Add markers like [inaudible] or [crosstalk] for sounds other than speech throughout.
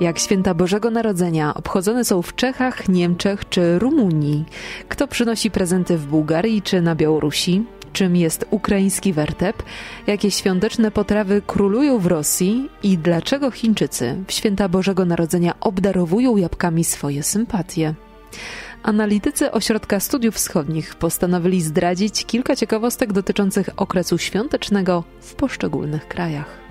Jak święta Bożego Narodzenia obchodzone są w Czechach, Niemczech czy Rumunii? Kto przynosi prezenty w Bułgarii czy na Białorusi? Czym jest ukraiński wertep? Jakie świąteczne potrawy królują w Rosji? I dlaczego Chińczycy w święta Bożego Narodzenia obdarowują jabłkami swoje sympatie? Analitycy Ośrodka Studiów Wschodnich postanowili zdradzić kilka ciekawostek dotyczących okresu świątecznego w poszczególnych krajach.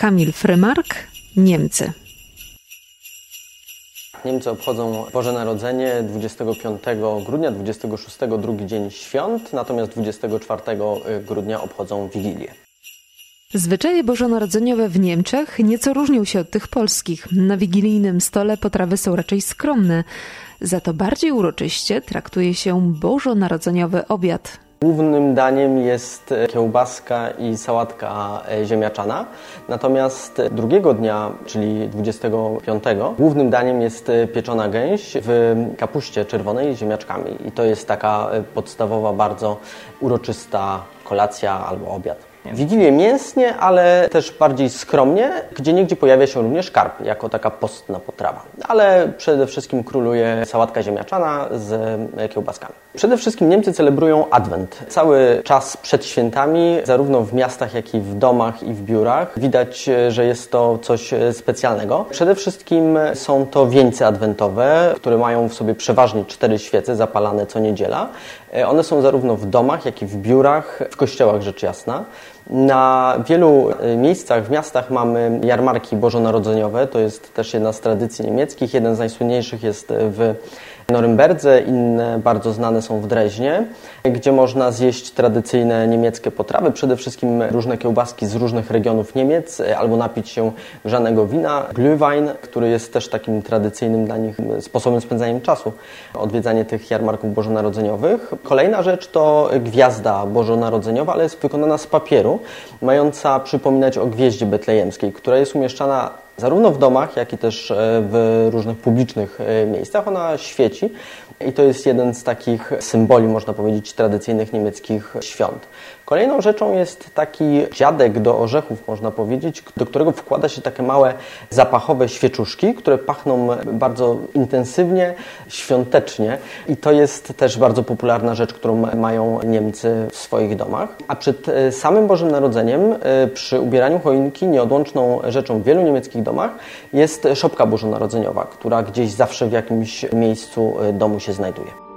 Kamil Frymark, Niemcy. Niemcy obchodzą Boże Narodzenie 25 grudnia, 26 drugi dzień świąt, natomiast 24 grudnia obchodzą Wigilię. Zwyczaje bożonarodzeniowe w Niemczech nieco różnią się od tych polskich. Na wigilijnym stole potrawy są raczej skromne, za to bardziej uroczyście traktuje się bożonarodzeniowy obiad. Głównym daniem jest kiełbaska i sałatka e, ziemniaczana. Natomiast drugiego dnia, czyli 25, głównym daniem jest e, pieczona gęś w kapuście czerwonej z ziemniaczkami. I to jest taka e, podstawowa, bardzo uroczysta kolacja albo obiad. Wigilię mięsnie, ale też bardziej skromnie, gdzie niegdzie pojawia się również karp, jako taka postna potrawa. Ale przede wszystkim króluje sałatka ziemniaczana z e, kiełbaskami. Przede wszystkim Niemcy celebrują Adwent. Cały czas przed świętami, zarówno w miastach, jak i w domach i w biurach, widać, e, że jest to coś e, specjalnego. Przede wszystkim są to wieńce adwentowe, które mają w sobie przeważnie cztery świece zapalane co niedziela. One są zarówno w domach, jak i w biurach, w kościołach rzecz jasna. Na wielu e, miejscach w miastach mamy jarmarki bożonarodzeniowe. To jest też jedna z tradycji niemieckich. Jeden z najsłynniejszych jest w Norymberdze, inne bardzo znane są w Dreźnie, gdzie można zjeść tradycyjne niemieckie potrawy, przede wszystkim różne kiełbaski z różnych regionów Niemiec, albo napić się grzanego wina, Glühwein, który jest też takim tradycyjnym dla nich sposobem spędzania czasu, odwiedzanie tych jarmarków bożonarodzeniowych. Kolejna rzecz to gwiazda bożonarodzeniowa, ale jest wykonana z papieru, mająca przypominać o gwieździe betlejemskiej, która jest umieszczana zarówno w domach, jak i też e, w różnych publicznych e, miejscach. Ona świeci i to jest jeden z takich symboli, można powiedzieć, tradycyjnych niemieckich świąt. Kolejną rzeczą jest taki dziadek do orzechów, można powiedzieć, do którego wkłada się takie małe zapachowe świeczuszki, które pachną bardzo intensywnie, świątecznie i to jest też bardzo popularna rzecz, którą mają Niemcy w swoich domach. A przed e, samym Bożym Narodzeniem, e, przy ubieraniu choinki, nieodłączną rzeczą w wielu niemieckich domach jest szopka bożonarodzeniowa, która gdzieś zawsze w jakimś miejscu e, domu się znajduje.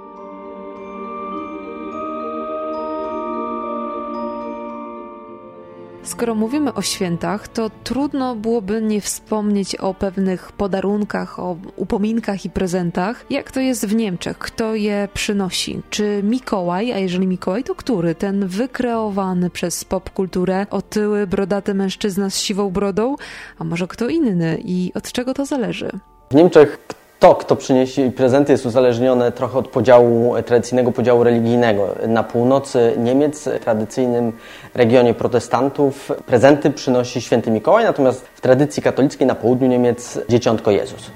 Skoro mówimy o świętach, to trudno byłoby nie wspomnieć o pewnych podarunkach, o upominkach i prezentach. Jak to jest w Niemczech? Kto je przynosi? Czy Mikołaj, a jeżeli Mikołaj, to który? Ten wykreowany przez popkulturę otyły, brodaty mężczyzna z siwą brodą? A może kto inny? I od czego to zależy? W Niemczech to, kto przyniesie prezenty, jest uzależnione trochę od podziału, tradycyjnego podziału religijnego. Na północy Niemiec, w tradycyjnym regionie protestantów, prezenty przynosi święty Mikołaj, natomiast w tradycji katolickiej na południu Niemiec dzieciątko Jezus.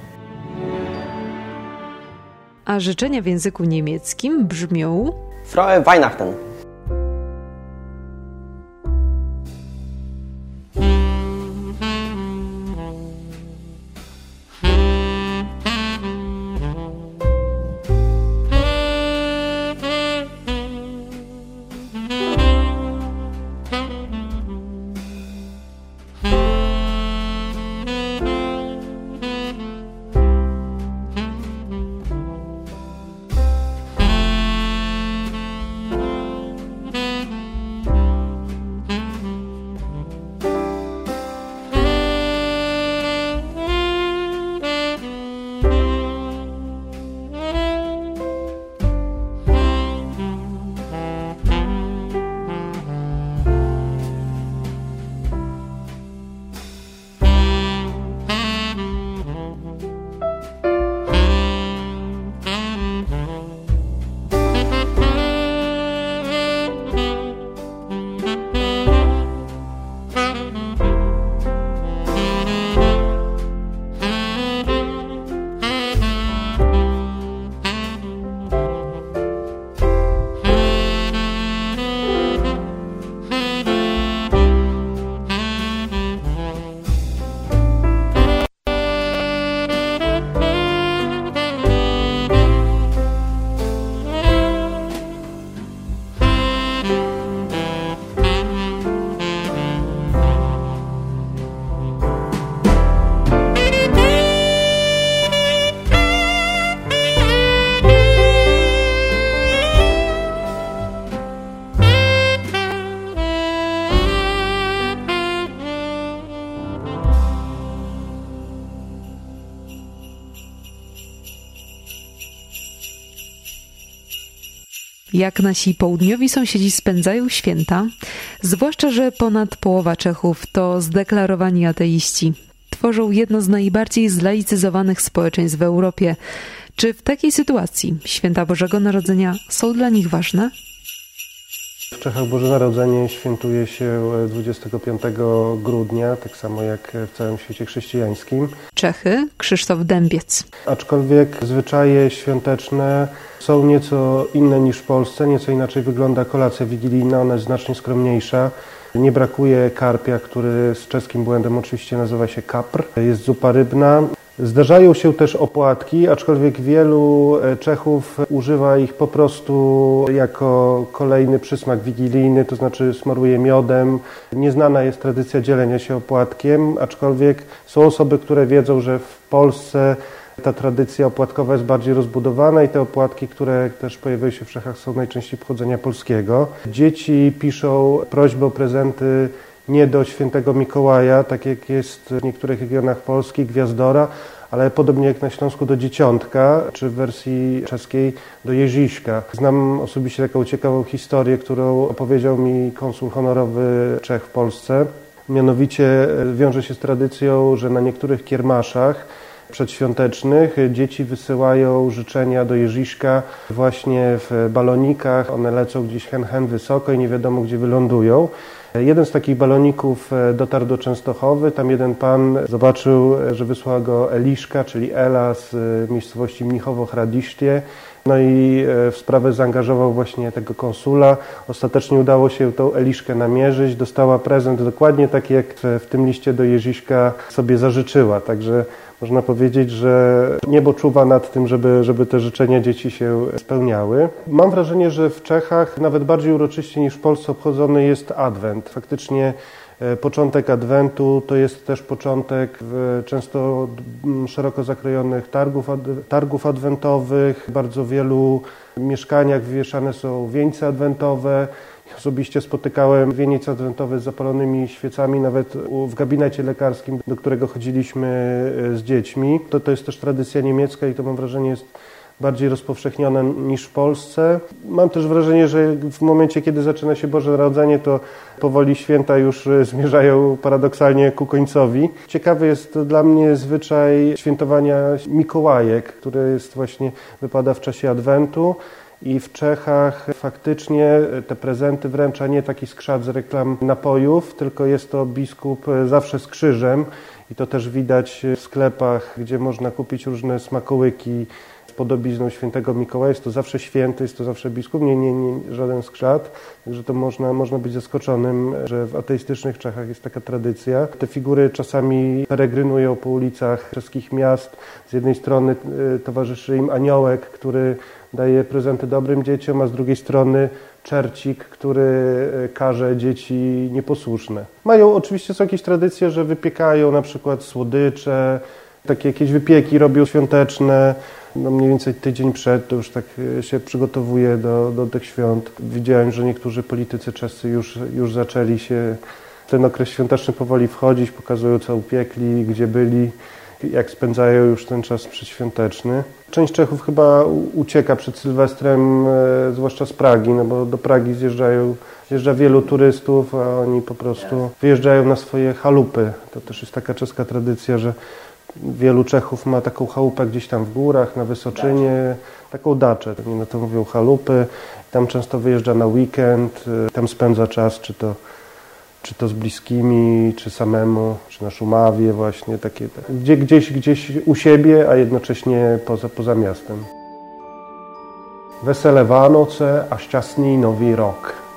A życzenia w języku niemieckim brzmią Frohe Weihnachten. Jak nasi południowi sąsiedzi spędzają święta, zwłaszcza, że ponad połowa Czechów to zdeklarowani ateiści. Tworzą jedno z najbardziej zlaicyzowanych społeczeństw w Europie. Czy w takiej sytuacji święta Bożego Narodzenia są dla nich ważne? W Czechach Boże Narodzenie świętuje się 25 grudnia, tak samo jak w całym świecie chrześcijańskim. Czechy, Krzysztof Dębiec. Aczkolwiek zwyczaje świąteczne są nieco inne niż w Polsce, nieco inaczej wygląda kolacja wigilijna, ona jest znacznie skromniejsza. Nie brakuje karpia, który z czeskim błędem oczywiście nazywa się kapr. Jest zupa rybna. Zdarzają się też opłatki, aczkolwiek wielu e, Czechów używa ich po prostu jako kolejny przysmak wigilijny, to znaczy smaruje miodem. Nieznana jest tradycja dzielenia się opłatkiem, aczkolwiek są osoby, które wiedzą, że w Polsce ta tradycja opłatkowa jest bardziej rozbudowana i te opłatki, które też pojawiają się w Czechach są najczęściej pochodzenia polskiego. Dzieci piszą prośby o prezenty nie do świętego Mikołaja, tak jak jest w niektórych regionach Polski, Gwiazdora, ale podobnie jak na Śląsku do Dzieciątka, czy w wersji czeskiej do Jeziśka. Znam osobiście taką ciekawą historię, którą opowiedział mi konsul honorowy Czech w Polsce. Mianowicie wiąże się z tradycją, że na niektórych kiermaszach przedświątecznych dzieci wysyłają życzenia do Jeziszka właśnie w balonikach. One lecą gdzieś hen hen wysoko i nie wiadomo gdzie wylądują. Jeden z takich baloników e, dotarł do Częstochowy. Tam jeden pan zobaczył, że wysłała go Eliszka, czyli Ela z e, miejscowości Mnichowo-Hradisztie. No i e, w sprawę zaangażował właśnie tego konsula. Ostatecznie udało się tą Eliszkę namierzyć. Dostała prezent dokładnie taki, jak w tym liście do Jeziśka sobie zażyczyła. Także można powiedzieć, że niebo czuwa nad tym, żeby, żeby te życzenia dzieci się spełniały. Mam wrażenie, że w Czechach nawet bardziej uroczyście niż w Polsce obchodzony jest Adwent. Faktycznie Początek Adwentu to jest też początek często szeroko zakrojonych targów, targów adwentowych. W bardzo wielu mieszkaniach wywieszane są wieńce adwentowe. Osobiście spotykałem wieniec adwentowy z zapalonymi świecami nawet w gabinecie lekarskim, do którego chodziliśmy e, z dziećmi. To, to jest też tradycja niemiecka i to mam wrażenie jest bardziej rozpowszechnione niż w Polsce. Mam też wrażenie, że w momencie, kiedy zaczyna się Boże Narodzenie, to powoli święta już e, zmierzają paradoksalnie ku końcowi. Ciekawy jest dla mnie zwyczaj świętowania Mikołajek, który jest właśnie, wypada w czasie Adwentu. I w Czechach faktycznie te prezenty wręcza nie taki skrzat z reklam napojów, tylko jest to biskup zawsze z krzyżem i to też widać w sklepach, gdzie można kupić różne smakołyki podobizną świętego Mikołaja. Jest to zawsze święty, jest to zawsze biskup, nie, nie, nie żaden skrzat. Także to można, można być zaskoczonym, że w ateistycznych Czechach jest taka tradycja. Te figury czasami peregrynują po ulicach czeskich miast. Z jednej strony y, towarzyszy im aniołek, który daje prezenty dobrym dzieciom, a z drugiej strony czercik, który e, karze dzieci nieposłuszne. Mają oczywiście są jakieś tradycje, że wypiekają na przykład słodycze, takie jakieś wypieki robią świąteczne. No mniej więcej tydzień przed to już tak e, się przygotowuje do, do tych świąt. Widziałem, że niektórzy politycy czescy już, już zaczęli się ten okres świąteczny powoli wchodzić, pokazują co upiekli, gdzie byli jak spędzają już ten czas przedświąteczny. Część Czechów chyba ucieka przed Sylwestrem, e, zwłaszcza z Pragi, no bo do Pragi zjeżdżają, zjeżdża wielu turystów, a oni po prostu wyjeżdżają na swoje chalupy. To też jest taka czeska tradycja, że wielu Czechów ma taką chałupę gdzieś tam w górach, na Wysoczynie, taką daczę. Oni na to mówią chalupy. Tam często wyjeżdża na weekend, e, tam spędza czas, czy to czy to z bliskimi, czy samemu, czy na Szumawie właśnie, takie, gdzie, gdzieś, gdzieś u siebie, a jednocześnie poza, poza miastem. Wesele Vánoce a šťastný Nový rok.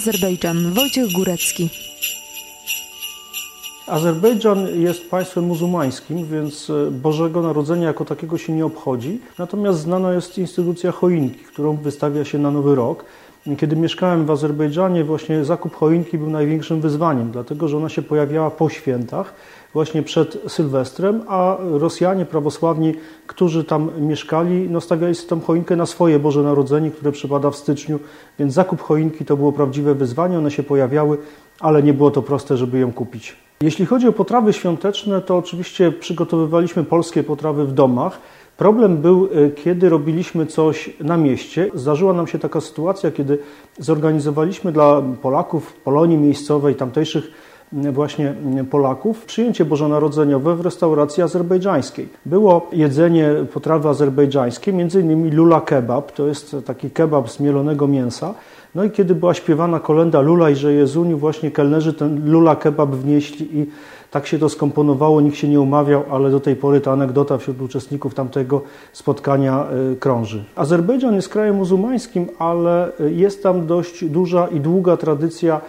Azerbejdżan. Wojciech Górecki. Azerbejdżan jest państwem muzułmańskim, więc e, Bożego Narodzenia jako takiego się nie obchodzi. Natomiast znana jest instytucja choinki, którą wystawia się na Nowy Rok. Kiedy mieszkałem w Azerbejdżanie, właśnie zakup choinki był największym wyzwaniem, dlatego że ona się pojawiała po świętach, właśnie przed Sylwestrem, a Rosjanie prawosławni, którzy tam mieszkali, no stawiali sobie tam choinkę na swoje Boże Narodzenie, które przypada w styczniu, więc zakup choinki to było prawdziwe wyzwanie, one się pojawiały, ale nie było to proste, żeby ją kupić. Jeśli chodzi o potrawy świąteczne, to oczywiście przygotowywaliśmy polskie potrawy w domach. Problem był, e, kiedy robiliśmy coś na mieście. Zdarzyła nam się taka sytuacja, kiedy zorganizowaliśmy dla Polaków, Polonii miejscowej, tamtejszych właśnie Polaków przyjęcie bożonarodzeniowe w restauracji azerbejdżańskiej. Było jedzenie potrawy azerbejdżańskie, innymi lula kebab, to jest taki kebab z mielonego mięsa. No i kiedy była śpiewana kolenda Lula i że Jezuniu, właśnie kelnerzy ten lula kebab wnieśli i tak się to skomponowało, nikt się nie umawiał, ale do tej pory ta anegdota wśród uczestników tamtego spotkania e, krąży. Azerbejdżan jest krajem muzułmańskim, ale jest tam dość duża i długa tradycja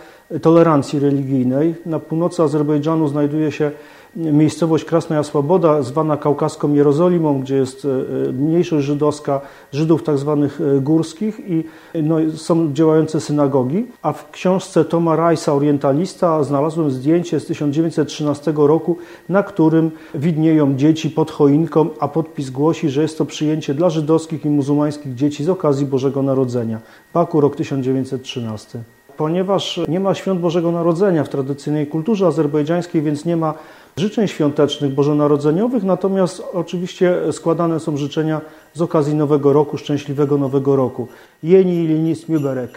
tolerancji religijnej. Na północy Azerbejdżanu znajduje się miejscowość Krasnaja Słaboda, zwana kaukaską Jerozolimą, gdzie jest e, mniejszość żydowska, Żydów tak zwanych e, górskich i no, są działające synagogi. A w książce Toma Rajsa, Orientalista, znalazłem zdjęcie z 1913 roku, na którym widnieją dzieci pod choinką, a podpis głosi, że jest to przyjęcie dla żydowskich i muzułmańskich dzieci z okazji Bożego Narodzenia. Baku, rok 1913 ponieważ nie ma świąt Bożego Narodzenia w tradycyjnej kulturze azerbejdżańskiej, więc nie ma życzeń świątecznych bożonarodzeniowych, natomiast oczywiście składane są życzenia z okazji Nowego Roku, szczęśliwego Nowego Roku. Jeni Linis Müberek.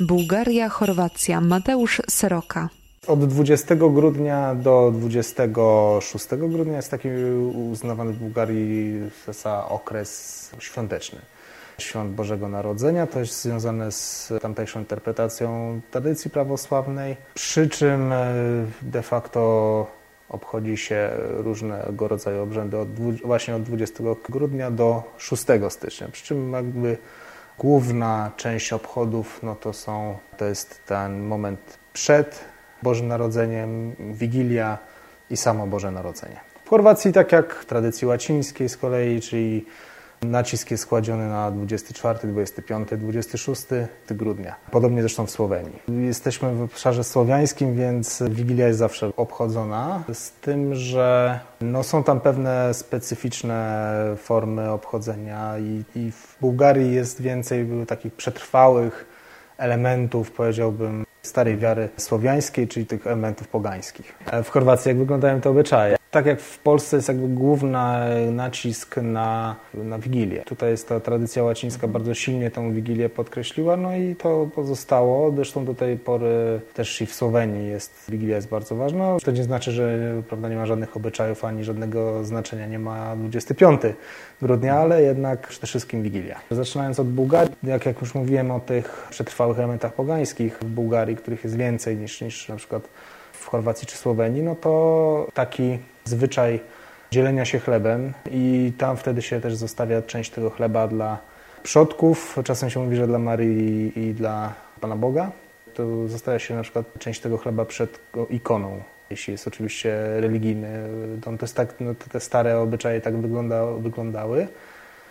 Bułgaria, Chorwacja. Mateusz Seroka. Od 20 grudnia do 26 grudnia jest taki uznawany w Bułgarii za okres świąteczny. Świąt Bożego Narodzenia to jest związane z tamtejszą interpretacją tradycji prawosławnej, przy czym e, de facto obchodzi się różnego rodzaju obrzędy od, właśnie od 20 grudnia do 6 stycznia, przy czym jakby główna część obchodów no to są, to jest ten moment przed Bożym Narodzeniem, Wigilia i samo Boże Narodzenie. W Chorwacji, tak jak w tradycji łacińskiej z kolei, czyli nacisk jest kładziony na 24, 25, 26 grudnia. Podobnie zresztą w Słowenii. Jesteśmy w obszarze słowiańskim, więc Wigilia jest zawsze obchodzona, z tym, że no, są tam pewne specyficzne formy obchodzenia i, i w Bułgarii jest więcej takich przetrwałych elementów, powiedziałbym, starej wiary słowiańskiej, czyli tych elementów pogańskich. W Chorwacji jak wyglądają te obyczaje? Tak jak w Polsce jest jakby główny nacisk na, na Wigilię. Tutaj jest ta tradycja łacińska bardzo silnie tą Wigilię podkreśliła, no i to pozostało. Zresztą do tej pory też i w Słowenii jest Wigilia jest bardzo ważna. To nie znaczy, że prawda, nie ma żadnych obyczajów ani żadnego znaczenia nie ma 25 grudnia, ale jednak przede wszystkim Wigilia. Zaczynając od Bułgarii, jak, jak już mówiłem o tych przetrwałych elementach pogańskich w Bułgarii, których jest więcej niż, niż na przykład w Chorwacji czy Słowenii, no to taki zwyczaj dzielenia się chlebem i tam wtedy się też zostawia część tego chleba dla przodków. Czasem się mówi, że dla Maryi i dla Pana Boga. To zostawia się na przykład część tego chleba przed ikoną, jeśli jest oczywiście religijny. To jest tak, no, te stare obyczaje tak wygląda, wyglądały.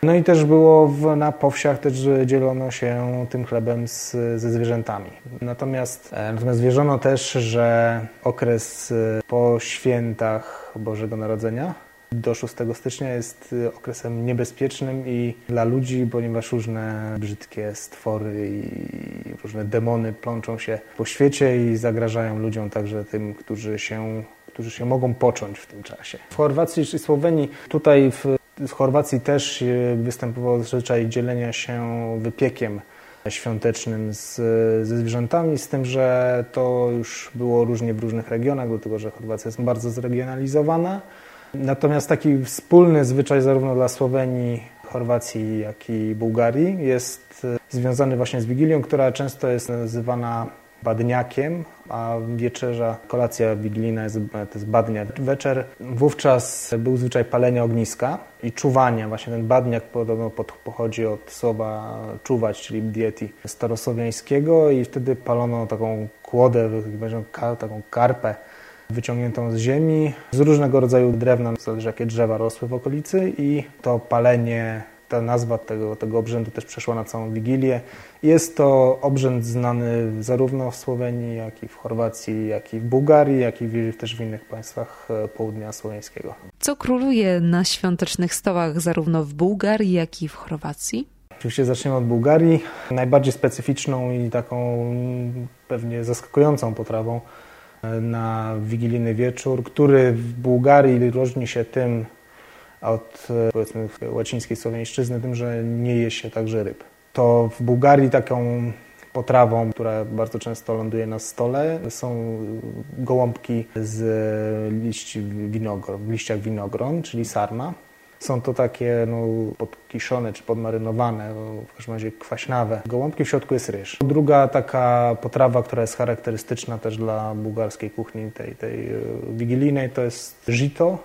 No i też było w, na powsiach też dzielono się tym chlebem z, ze zwierzętami. Natomiast, e, natomiast wierzono też, że okres e, po świętach Bożego Narodzenia do 6 stycznia jest e, okresem niebezpiecznym i dla ludzi, ponieważ różne brzydkie stwory i różne demony plączą się po świecie i zagrażają ludziom, także tym, którzy się którzy się mogą począć w tym czasie. W Chorwacji czy Słowenii, tutaj w w Chorwacji też występował zwyczaj dzielenia się wypiekiem świątecznym z, ze zwierzętami, z tym, że to już było różnie w różnych regionach, dlatego że Chorwacja jest bardzo zregionalizowana. Natomiast taki wspólny zwyczaj zarówno dla Słowenii, Chorwacji, jak i Bułgarii jest związany właśnie z Wigilią, która często jest nazywana badniakiem, a wieczerza, kolacja wigilijna jest, to jest badniak wieczer. Wówczas był zwyczaj palenia ogniska i czuwania. Właśnie ten badniak podobno pochodzi od słowa czuwać, czyli dieti starosłowiańskiego i wtedy palono taką kłodę, taką karpę wyciągniętą z ziemi, z różnego rodzaju drewna, zależy jakie drzewa rosły w okolicy i to palenie ta nazwa tego, tego obrzędu też przeszła na całą Wigilię. Jest to obrzęd znany zarówno w Słowenii, jak i w Chorwacji, jak i w Bułgarii, jak i też w innych państwach e, południa słoweńskiego. Co króluje na świątecznych stołach zarówno w Bułgarii, jak i w Chorwacji? Oczywiście zaczniemy od Bułgarii. Najbardziej specyficzną i taką pewnie zaskakującą potrawą e, na wigilijny wieczór, który w Bułgarii różni się tym, od e, powiedzmy łacińskiej słowiańszczyzny tym, że nie je się także ryb. To w Bułgarii taką potrawą, która bardzo często ląduje na stole, są gołąbki z liści winogron, w liściach winogron, czyli sarma. Są to takie no, podkiszone czy podmarynowane, w każdym razie kwaśnawe. Gołąbki w środku jest ryż. Druga taka potrawa, która jest charakterystyczna też dla bułgarskiej kuchni, tej, tej wigilijnej, to jest żito,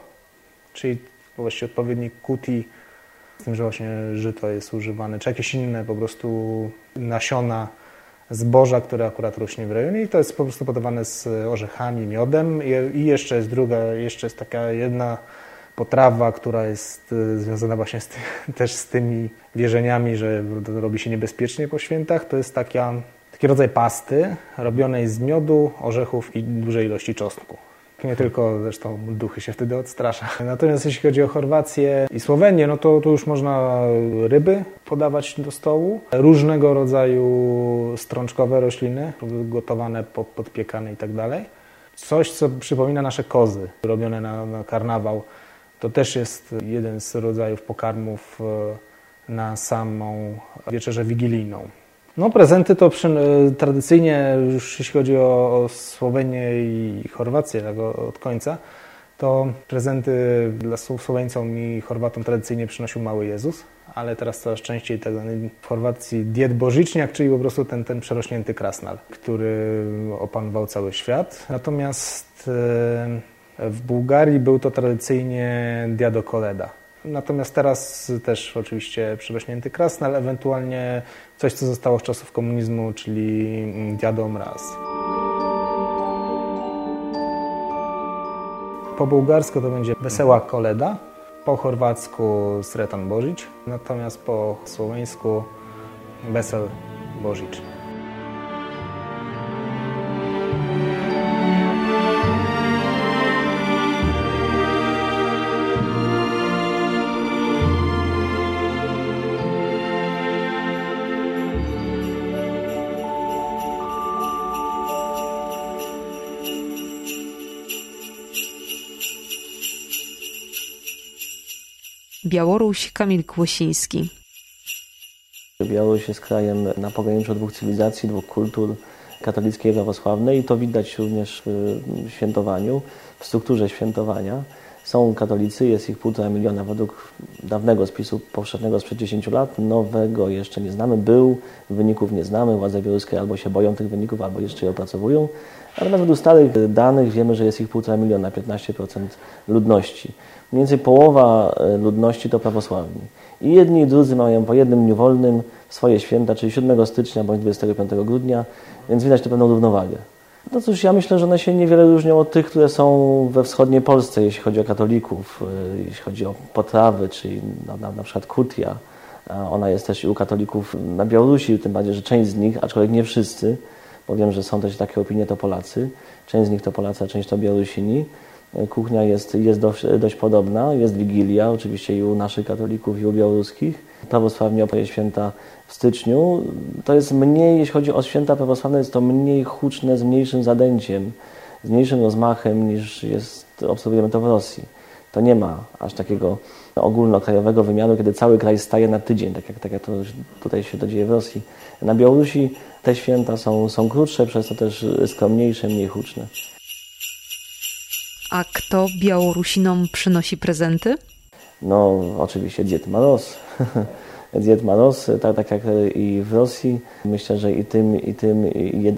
czyli właściwie odpowiednik kuti, z tym, że właśnie żyto jest używane, czy jakieś inne po prostu nasiona zboża, które akurat rośnie w rejonie i to jest po prostu podawane z orzechami, miodem i jeszcze jest druga, jeszcze jest taka jedna potrawa, która jest e, związana właśnie z ty, [laughs] też z tymi wierzeniami, że robi się niebezpiecznie po świętach, to jest taka, taki rodzaj pasty robionej z miodu, orzechów i dużej ilości czosnku. Nie tylko zresztą duchy się wtedy odstrasza. Natomiast jeśli chodzi o Chorwację i Słowenię, no to tu już można ryby podawać do stołu. Różnego rodzaju strączkowe rośliny, gotowane, podpiekane i tak dalej. Coś, co przypomina nasze kozy, robione na, na karnawał. To też jest jeden z rodzajów pokarmów e, na samą wieczerzę wigilijną. No prezenty to przy, e, tradycyjnie, już jeśli chodzi o, o Słowenię i Chorwację tak od końca, to prezenty dla Słoweńcom i Chorwatom tradycyjnie przynosił Mały Jezus, ale teraz coraz częściej tak zwany w Chorwacji diet bożyczniak, czyli po prostu ten, ten przerośnięty krasnal, który opanował cały świat. Natomiast e, w Bułgarii był to tradycyjnie Diado Koleda Natomiast teraz też oczywiście przyrośnięty krasnal, ewentualnie coś, co zostało z czasów komunizmu, czyli dziado mraz. Po bułgarsku to będzie Wesoła Koleda, po chorwacku Sretan Božić, natomiast po słoweńsku Wesel Božić. Białoruś Kamil Kłosiński. Białoruś jest krajem na pograniczu dwóch cywilizacji, dwóch kultur katolickiej i prawosławnej i to widać również w świętowaniu, w strukturze świętowania. Są katolicy, jest ich półtora miliona według dawnego spisu powszechnego sprzed 10 lat. Nowego jeszcze nie znamy. Był, wyników nie znamy. Władze białoruskie albo się boją tych wyników, albo jeszcze je opracowują. Nawet według starych danych wiemy, że jest ich półtora miliona, 15% ludności. Mniej więcej połowa e, ludności to prawosławni. I jedni i drudzy mają po jednym dniu wolnym swoje święta, czyli 7 stycznia bądź 25 grudnia, więc widać tu pewną równowagę. No cóż, ja myślę, że one się niewiele różnią od tych, które są we wschodniej Polsce, jeśli chodzi o katolików, e, jeśli chodzi o potrawy, czyli na, na, na przykład kutia. Ona jest też i u katolików na Białorusi, tym bardziej, że część z nich, aczkolwiek nie wszyscy, bo wiem, że są też takie opinie, to Polacy, część z nich to Polacy, a część to Białorusini. E, kuchnia jest, jest dość, dość podobna, jest Wigilia, oczywiście i u naszych katolików, i u białoruskich. Prawosławnie opowie święta w styczniu. To jest mniej, jeśli chodzi o święta prawosławne, jest to mniej huczne, z mniejszym zadęciem, z mniejszym rozmachem niż jest, obserwujemy to w Rosji. To nie ma aż takiego ogólnokrajowego wymiaru, kiedy cały kraj staje na tydzień, tak jak, tak jak to tutaj się to dzieje w Rosji. Na Białorusi te święta są, są krótsze, przez to też skromniejsze, mniej huczne. A kto Białorusinom przynosi prezenty? No, oczywiście Dzied Maros. [laughs] Maros, tak, tak jak i w Rosji. Myślę, że i tym, i tym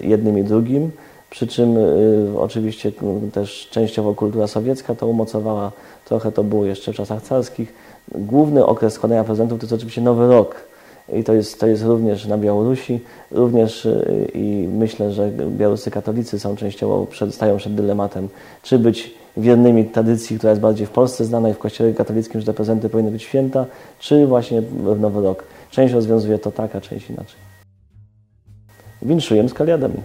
jednym, i drugim. Przy czym y, oczywiście też częściowo kultura sowiecka to umocowała, trochę to było jeszcze w czasach carskich. Główny okres składania prezentów to jest oczywiście Nowy Rok. i to jest, to jest również na Białorusi. Również y, i myślę, że białoruscy katolicy są częściowo, przed, stają przed dylematem, czy być wiernymi tradycji, która jest bardziej w Polsce znana i w Kościele katolickim, że te prezenty powinny być święta, czy właśnie w Nowy Rok. Część rozwiązuje to tak, a część inaczej. Winszuję z kaliadami.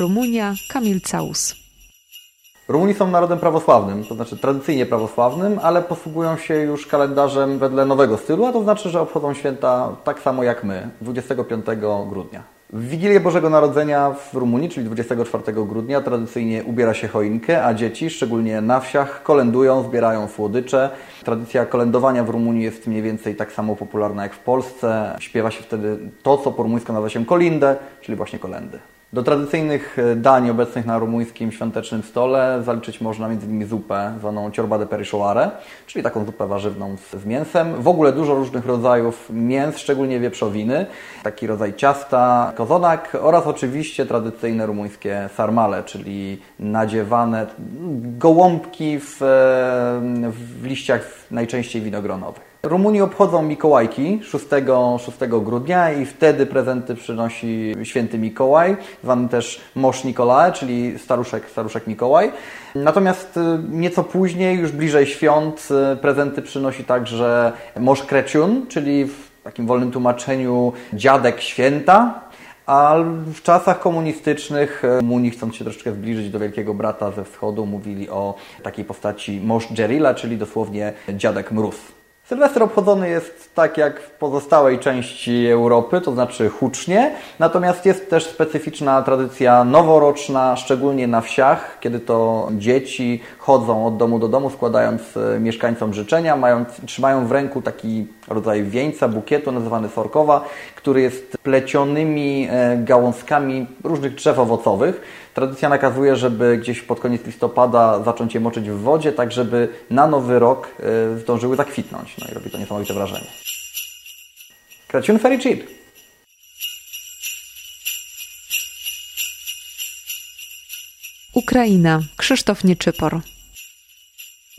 Rumunia, Kamil Caus. Rumuni są narodem prawosławnym, to znaczy tradycyjnie prawosławnym, ale posługują się już kalendarzem wedle nowego stylu, a to znaczy, że obchodzą święta tak samo jak my, 25 grudnia. W Wigilię Bożego Narodzenia w Rumunii, czyli 24 grudnia, tradycyjnie ubiera się choinkę, a dzieci, szczególnie na wsiach, kolendują, zbierają słodycze. Tradycja kolędowania w Rumunii jest mniej więcej tak samo popularna jak w Polsce. Śpiewa się wtedy to, co po rumuńsku nazywa się kolindę, czyli właśnie kolendy. Do tradycyjnych e, dań obecnych na rumuńskim świątecznym stole zaliczyć można m.in. zupę zwaną ciorba de perișoare, czyli taką zupę warzywną z, z, mięsem. W ogóle dużo różnych rodzajów mięs, szczególnie wieprzowiny, taki rodzaj ciasta, kozonak oraz oczywiście tradycyjne rumuńskie sarmale, czyli nadziewane gołąbki w, e, w liściach najczęściej winogronowych. Rumuni obchodzą Mikołajki 6, 6 grudnia i wtedy prezenty przynosi święty Mikołaj, zwany też Mosz Nikolae, czyli staruszek, staruszek Mikołaj. Natomiast y, nieco później, już bliżej świąt, y, prezenty przynosi także Mosz Kreciun, czyli w takim wolnym tłumaczeniu dziadek święta, a w czasach komunistycznych y, Rumuni, chcąc się troszeczkę zbliżyć do wielkiego brata ze wschodu, mówili o takiej postaci Mosz Dżerila, czyli dosłownie dziadek mróz. Sylwester obchodzony jest tak jak w pozostałej części Europy, to znaczy hucznie, natomiast jest też specyficzna tradycja noworoczna, szczególnie na wsiach, kiedy to dzieci chodzą od domu do domu, składając e, mieszkańcom życzenia, mając, trzymają w ręku taki rodzaj wieńca, bukietu nazywany sorkowa, który jest plecionymi e, gałązkami różnych drzew owocowych. Tradycja nakazuje, żeby gdzieś pod koniec listopada zacząć je moczyć w wodzie, tak żeby na nowy rok e, zdążyły zakwitnąć. No i robi to niesamowite wrażenie. Crăciun fericit! Ukraina. Krzysztof Nieczypor.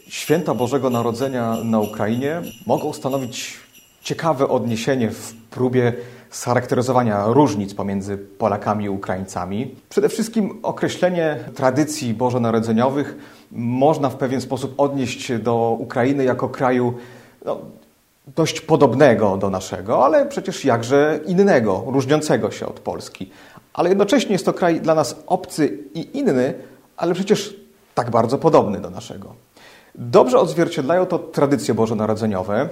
Święta Bożego Narodzenia na Ukrainie mogą stanowić ciekawe odniesienie w próbie scharakteryzowania różnic pomiędzy Polakami i Ukraińcami. Przede wszystkim określenie tradycji bożonarodzeniowych można w pewien sposób odnieść do Ukrainy jako kraju no, dość podobnego do naszego, ale przecież jakże innego, różniącego się od Polski. Ale jednocześnie jest to kraj dla nas obcy i inny, ale przecież tak bardzo podobny do naszego. Dobrze odzwierciedlają to tradycje bożonarodzeniowe,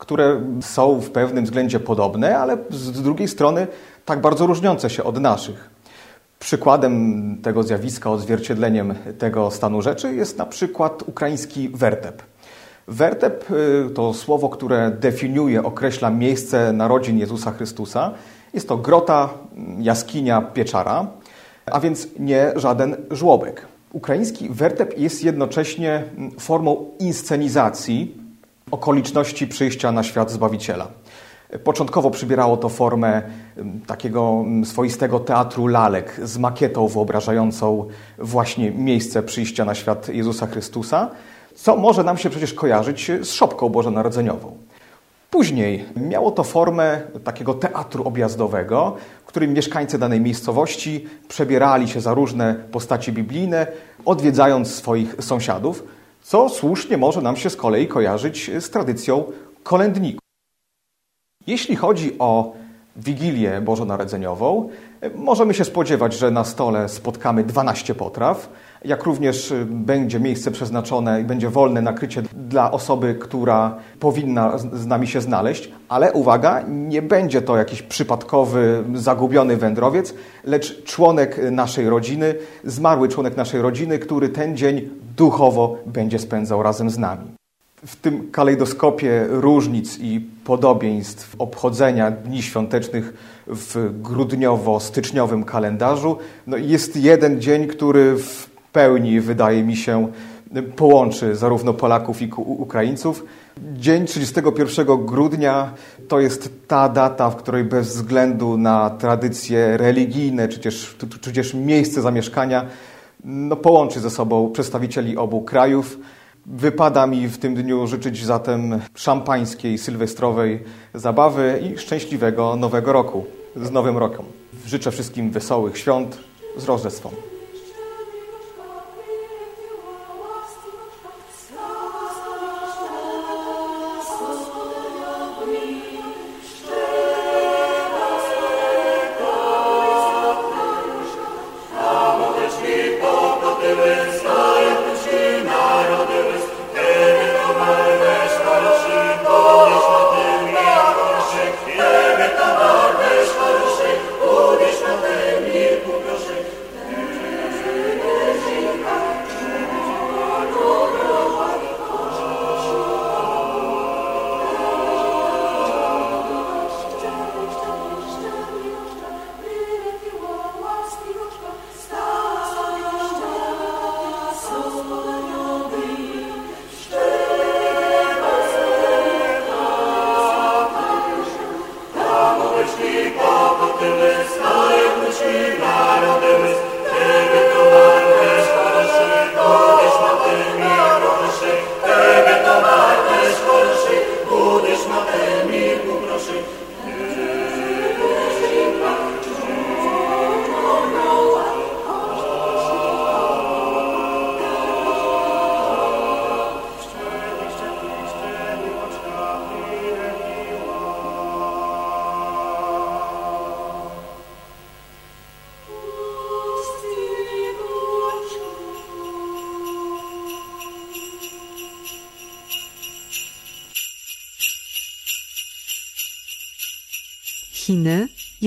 które są w pewnym względzie podobne, ale z drugiej strony tak bardzo różniące się od naszych. Przykładem tego zjawiska, odzwierciedleniem tego stanu rzeczy jest na przykład ukraiński wertep. Wertep y, to słowo, które definiuje, określa miejsce narodzin Jezusa Chrystusa. Jest to grota, jaskinia, pieczara, a więc nie żaden żłobek. Ukraiński wertep jest jednocześnie formą inscenizacji okoliczności przyjścia na świat Zbawiciela. Początkowo przybierało to formę takiego swoistego teatru lalek z makietą wyobrażającą właśnie miejsce przyjścia na świat Jezusa Chrystusa, co może nam się przecież kojarzyć z szopką bożonarodzeniową. Później miało to formę takiego teatru objazdowego, w którym mieszkańcy danej miejscowości przebierali się za różne postaci biblijne, odwiedzając swoich sąsiadów, co słusznie może nam się z kolei kojarzyć z tradycją kolędników. Jeśli chodzi o Wigilię Bożonarodzeniową, możemy się spodziewać, że na stole spotkamy 12 potraw, jak również będzie miejsce przeznaczone i będzie wolne nakrycie dla osoby, która powinna z nami się znaleźć, ale uwaga, nie będzie to jakiś przypadkowy, zagubiony wędrowiec, lecz członek naszej rodziny, zmarły członek naszej rodziny, który ten dzień duchowo będzie spędzał razem z nami. W tym kalejdoskopie różnic i podobieństw obchodzenia dni świątecznych w grudniowo-styczniowym kalendarzu no jest jeden dzień, który w pełni, wydaje mi się, połączy zarówno Polaków i Ukraińców. Dzień 31 grudnia to jest ta data, w której bez względu na tradycje religijne, czy też, czy też miejsce zamieszkania, no, połączy ze sobą przedstawicieli obu krajów. Wypada mi w tym dniu życzyć zatem szampańskiej, sylwestrowej zabawy i szczęśliwego nowego roku z Nowym Rokiem. Życzę wszystkim wesołych świąt z Rożdestwem.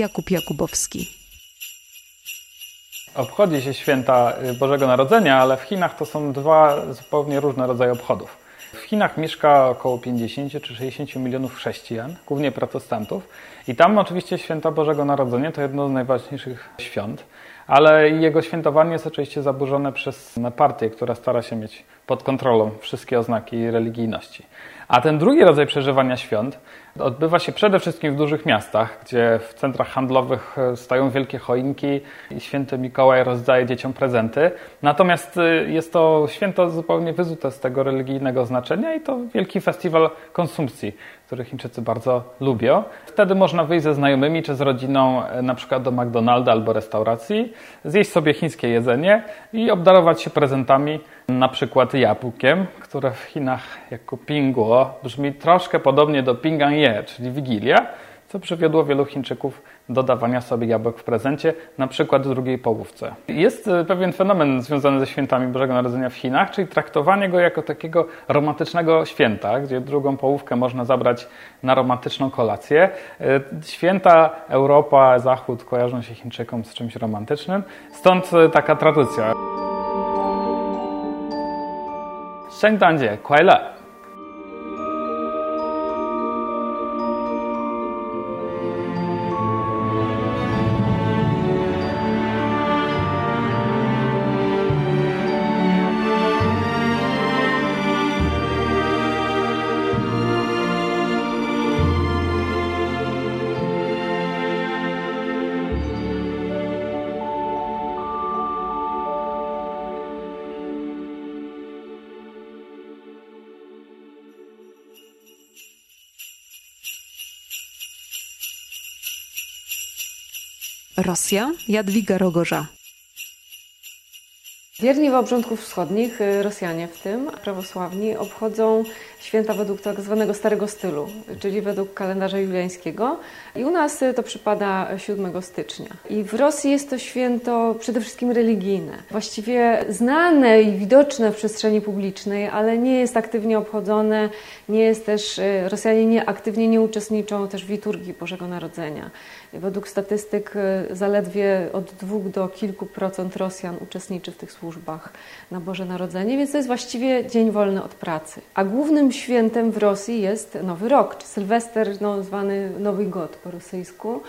Jakub Jakubowski. Obchodzi się święta Bożego Narodzenia, ale w Chinach to są dwa zupełnie różne rodzaje obchodów. W Chinach mieszka około 50 czy 60 milionów chrześcijan, głównie protestantów. I tam oczywiście święta Bożego Narodzenia to jedno z najważniejszych świąt, ale jego świętowanie jest oczywiście zaburzone przez partię, która stara się mieć pod kontrolą wszystkie oznaki religijności. A ten drugi rodzaj przeżywania świąt odbywa się przede wszystkim w dużych miastach, gdzie w centrach handlowych e, stają wielkie choinki i święty Mikołaj rozdaje dzieciom prezenty. Natomiast e, jest to święto zupełnie wyzute z tego religijnego znaczenia i to wielki festiwal konsumpcji, który Chińczycy bardzo lubią. Wtedy można wyjść ze znajomymi czy z rodziną e, na przykład do McDonalda albo restauracji, zjeść sobie chińskie jedzenie i obdarować się prezentami na przykład jabłkiem, które w Chinach jako pinguo brzmi troszkę podobnie do pinganie, czyli wigilia, co przywiodło wielu Chińczyków do dawania sobie jabłek w prezencie, na przykład w drugiej połówce. Jest e, pewien fenomen związany ze świętami Bożego Narodzenia w Chinach, czyli traktowanie go jako takiego romantycznego święta, gdzie drugą połówkę można zabrać na romantyczną kolację. E, święta Europa, Zachód kojarzą się Chińczykom z czymś romantycznym, stąd e, taka tradycja. 圣诞节快乐 ！Rosja, Jadwiga Rogorza. Wierni w obrządków wschodnich, y, Rosjanie w tym, prawosławni, obchodzą święta według tak zwanego starego stylu, czyli według kalendarza juliańskiego. I u nas y, to przypada 7 stycznia. I w Rosji jest to święto przede wszystkim religijne. Właściwie znane i widoczne w przestrzeni publicznej, ale nie jest aktywnie obchodzone, nie jest też, y, Rosjanie nie, aktywnie nie uczestniczą też w liturgii Bożego Narodzenia. Według statystyk y, zaledwie od dwóch do kilku procent Rosjan uczestniczy w tych służbach na Boże Narodzenie, więc to jest właściwie dzień wolny od pracy. A głównym świętem w Rosji jest Nowy Rok, czy Sylwester, no, zwany Nowy God po rosyjsku.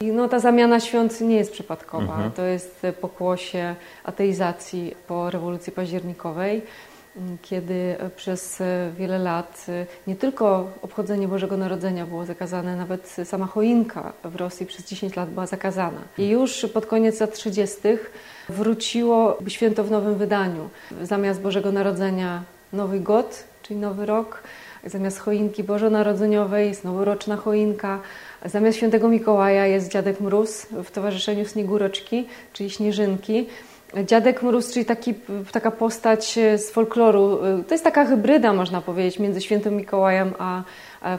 I no, ta zamiana świąt nie jest przypadkowa. Mhm. To jest pokłosie ateizacji po rewolucji październikowej kiedy przez wiele lat nie tylko obchodzenie Bożego Narodzenia było zakazane, nawet sama choinka w Rosji przez 10 lat była zakazana. I już pod koniec lat 30. wróciło święto w nowym wydaniu. Zamiast Bożego Narodzenia Nowy God, czyli Nowy Rok, zamiast choinki bożonarodzeniowej jest noworoczna choinka, zamiast świętego Mikołaja jest Dziadek Mróz w towarzyszeniu Śnieguroczki, czyli Śnieżynki. Dziadek Mróz, czyli taki, taka postać z folkloru. To jest taka hybryda, można powiedzieć, między świętym Mikołajem a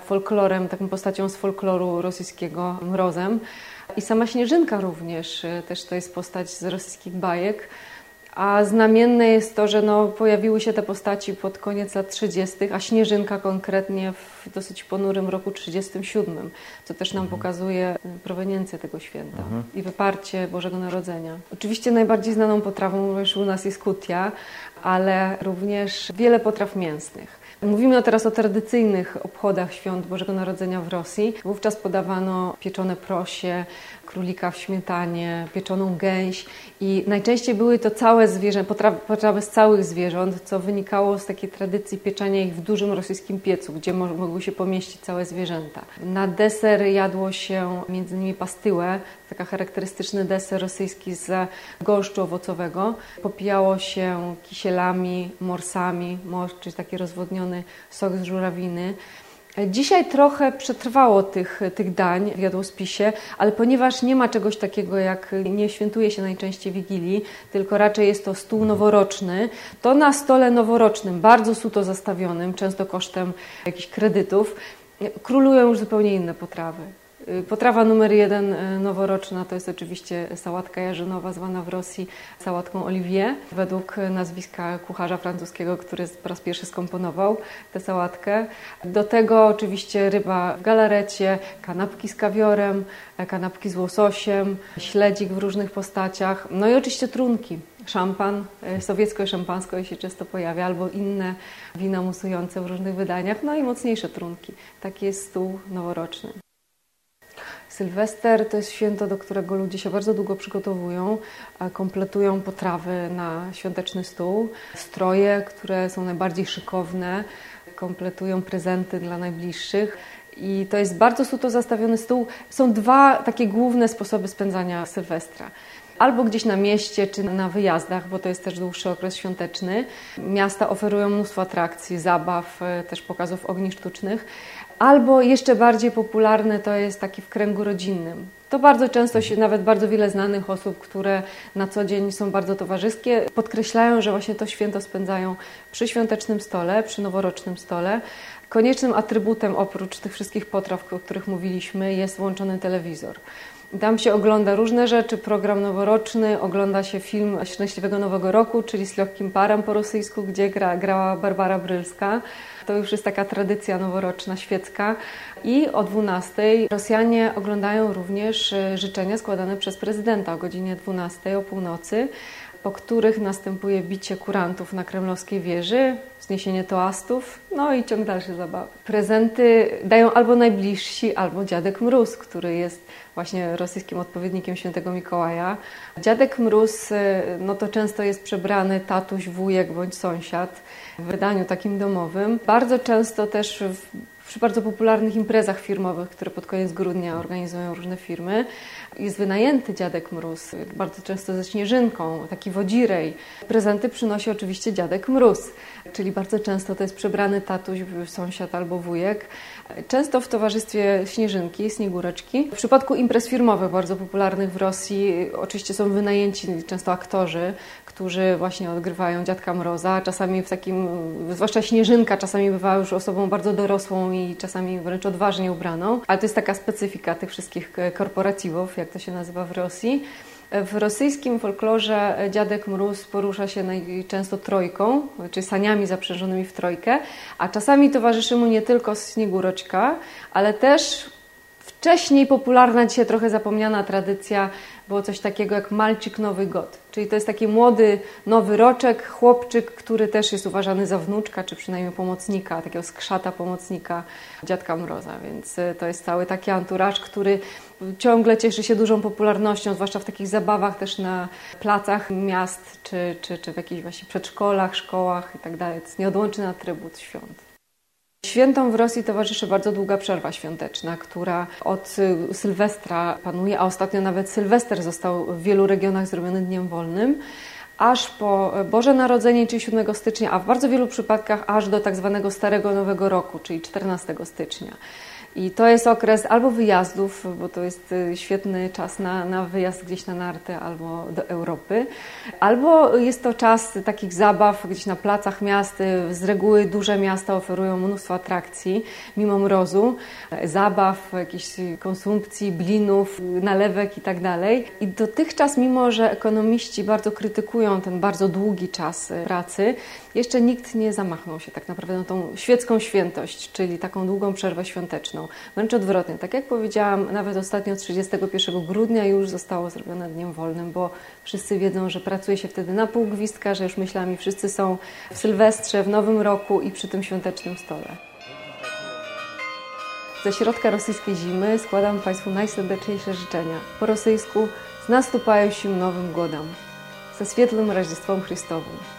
folklorem, taką postacią z folkloru rosyjskiego, Mrozem. I sama Śnieżynka również, też to jest postać z rosyjskich bajek. A znamienne jest to, że no, pojawiły się te postaci pod koniec lat 30., a Śnieżynka konkretnie w dosyć ponurym roku 37, co też nam mhm. pokazuje proweniencję tego święta mhm. i wyparcie Bożego Narodzenia. Oczywiście najbardziej znaną potrawą już u nas jest kutia, ale również wiele potraw mięsnych. Mówimy teraz o tradycyjnych obchodach świąt Bożego Narodzenia w Rosji. Wówczas podawano pieczone prosie, królika w śmietanie, pieczoną gęś i najczęściej były to całe zwierzęta, potrawy z całych zwierząt, co wynikało z takiej tradycji pieczenia ich w dużym rosyjskim piecu, gdzie mogły się pomieścić całe zwierzęta. Na deser jadło się między innymi pastyłę, taka charakterystyczny deser rosyjski z gąszczu owocowego. Popijało się kisielami, morsami, morsz, czyli taki rozwodniony sok z żurawiny. Dzisiaj trochę przetrwało tych, tych dań w jadłospisie, ale ponieważ nie ma czegoś takiego jak nie świętuje się najczęściej Wigilii, tylko raczej jest to stół noworoczny, to na stole noworocznym, bardzo suto zastawionym, często kosztem jakichś kredytów, królują już zupełnie inne potrawy. Y, potrawa numer jeden y, noworoczna to jest oczywiście sałatka jarzynowa, zwana w Rosji sałatką Olivier, według nazwiska kucharza francuskiego, który po raz pierwszy skomponował tę sałatkę. Do tego oczywiście ryba w galarecie, kanapki z kawiorem, kanapki z łososiem, śledzik w różnych postaciach, no i oczywiście trunki. Szampan, y, sowiecko i szampansko się często pojawia, albo inne wina musujące w różnych wydaniach, no i mocniejsze trunki. Taki jest stół noworoczny. Sylwester to jest święto, do którego ludzie się bardzo długo przygotowują, kompletują potrawy na świąteczny stół, stroje, które są najbardziej szykowne, kompletują prezenty dla najbliższych. I to jest bardzo suto zastawiony stół. Są dwa takie główne sposoby spędzania Sylwestra albo gdzieś na mieście, czy na wyjazdach, bo to jest też dłuższy okres świąteczny. Miasta oferują mnóstwo atrakcji, zabaw, e, też pokazów ogni sztucznych. Albo jeszcze bardziej popularne to jest taki w kręgu rodzinnym. To bardzo często się, nawet bardzo wiele znanych osób, które na co dzień są bardzo towarzyskie, podkreślają, że właśnie to święto spędzają przy świątecznym stole, przy noworocznym stole. Koniecznym atrybutem oprócz tych wszystkich potraw, o których mówiliśmy, jest włączony telewizor. Tam się ogląda różne rzeczy, program noworoczny, ogląda się film Szczęśliwego Nowego Roku, czyli z lekkim parem po rosyjsku, gdzie gra, grała Barbara Brylska. To już jest taka tradycja noworoczna, świecka. I o 12 Rosjanie oglądają również e, życzenia składane przez prezydenta o godzinie 12 o północy po których następuje bicie kurantów na kremlowskiej wieży, zniesienie toastów, no i ciąg dalszy zabawy. Prezenty dają albo najbliżsi, albo dziadek Mróz, który jest właśnie rosyjskim odpowiednikiem świętego Mikołaja. Dziadek Mróz, e, no to często jest przebrany tatuś, wujek bądź sąsiad w wydaniu takim domowym. Bardzo często też w przy bardzo popularnych imprezach firmowych, które pod koniec grudnia organizują różne firmy, jest wynajęty dziadek Mróz, bardzo często ze śnieżynką, taki wodzirej. Prezenty przynosi oczywiście dziadek Mróz, czyli bardzo często to jest przebrany tatuś, sąsiad albo wujek. Często w towarzystwie śnieżynki, śniegóreczki. W przypadku imprez firmowych, bardzo popularnych w Rosji, oczywiście są wynajęci często aktorzy, którzy właśnie odgrywają dziadka Mroza. Czasami w takim, zwłaszcza śnieżynka, czasami bywa już osobą bardzo dorosłą i czasami wręcz odważnie ubraną. Ale to jest taka specyfika tych wszystkich korporacjów, jak to się nazywa w Rosji. W rosyjskim folklorze dziadek Mróz porusza się najczęsto trojką, czy saniami zaprzężonymi w trojkę, a czasami towarzyszy mu nie tylko śniegóroczka, ale też wcześniej popularna, dzisiaj trochę zapomniana tradycja było coś takiego jak Malcik Nowy God. Czyli to jest taki młody, nowy roczek, chłopczyk, który też jest uważany za wnuczka, czy przynajmniej pomocnika, takiego skrzata pomocnika dziadka Mroza. Więc y, to jest cały taki anturaż, który ciągle cieszy się dużą popularnością, zwłaszcza w takich zabawach też na placach miast, czy, czy, czy w jakichś właśnie przedszkolach, szkołach itd. Tak to jest nieodłączny atrybut świąt. Świętom w Rosji towarzyszy bardzo długa przerwa świąteczna, która od y, Sylwestra panuje, a ostatnio nawet Sylwester został w wielu regionach zrobiony dniem wolnym aż po Boże Narodzenie, czyli 7 stycznia, a w bardzo wielu przypadkach aż do tak zwanego Starego Nowego Roku, czyli 14 stycznia. I to jest okres albo wyjazdów, bo to jest y, świetny czas na, na wyjazd gdzieś na narty albo do Europy, albo jest to czas takich zabaw gdzieś na placach miast. Z reguły duże miasta oferują mnóstwo atrakcji, mimo mrozu, zabaw, jakiejś konsumpcji, blinów, nalewek itd. Tak I dotychczas, mimo że ekonomiści bardzo krytykują ten bardzo długi czas pracy, jeszcze nikt nie zamachnął się tak naprawdę na tą świecką świętość, czyli taką długą przerwę świąteczną. Wręcz odwrotnie. Tak jak powiedziałam, nawet ostatnio 31 grudnia już zostało zrobione dniem wolnym, bo wszyscy wiedzą, że pracuje się wtedy na pół gwizdka, że już myślami wszyscy są w Sylwestrze, w Nowym Roku i przy tym świątecznym stole. Ze środka rosyjskiej zimy składam Państwu najserdeczniejsze życzenia. Po rosyjsku z наступающим Nowym Godam, ze świetlnym Rождеством Chrystowym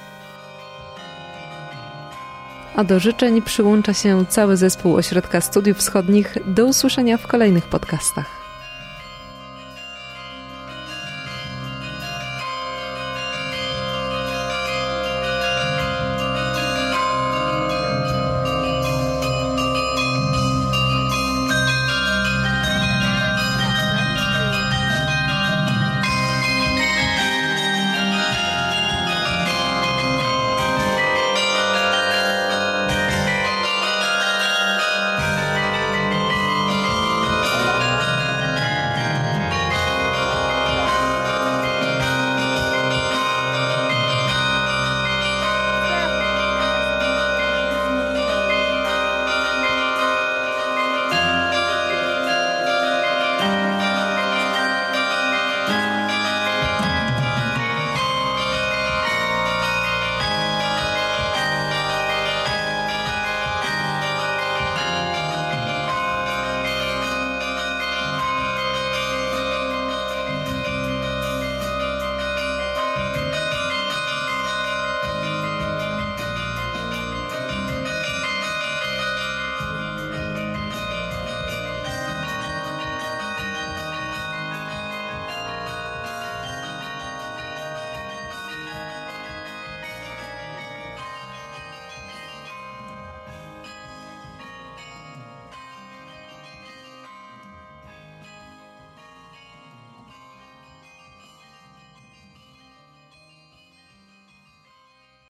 a do życzeń przyłącza się cały zespół Ośrodka Studiów Wschodnich. Do usłyszenia w kolejnych podcastach.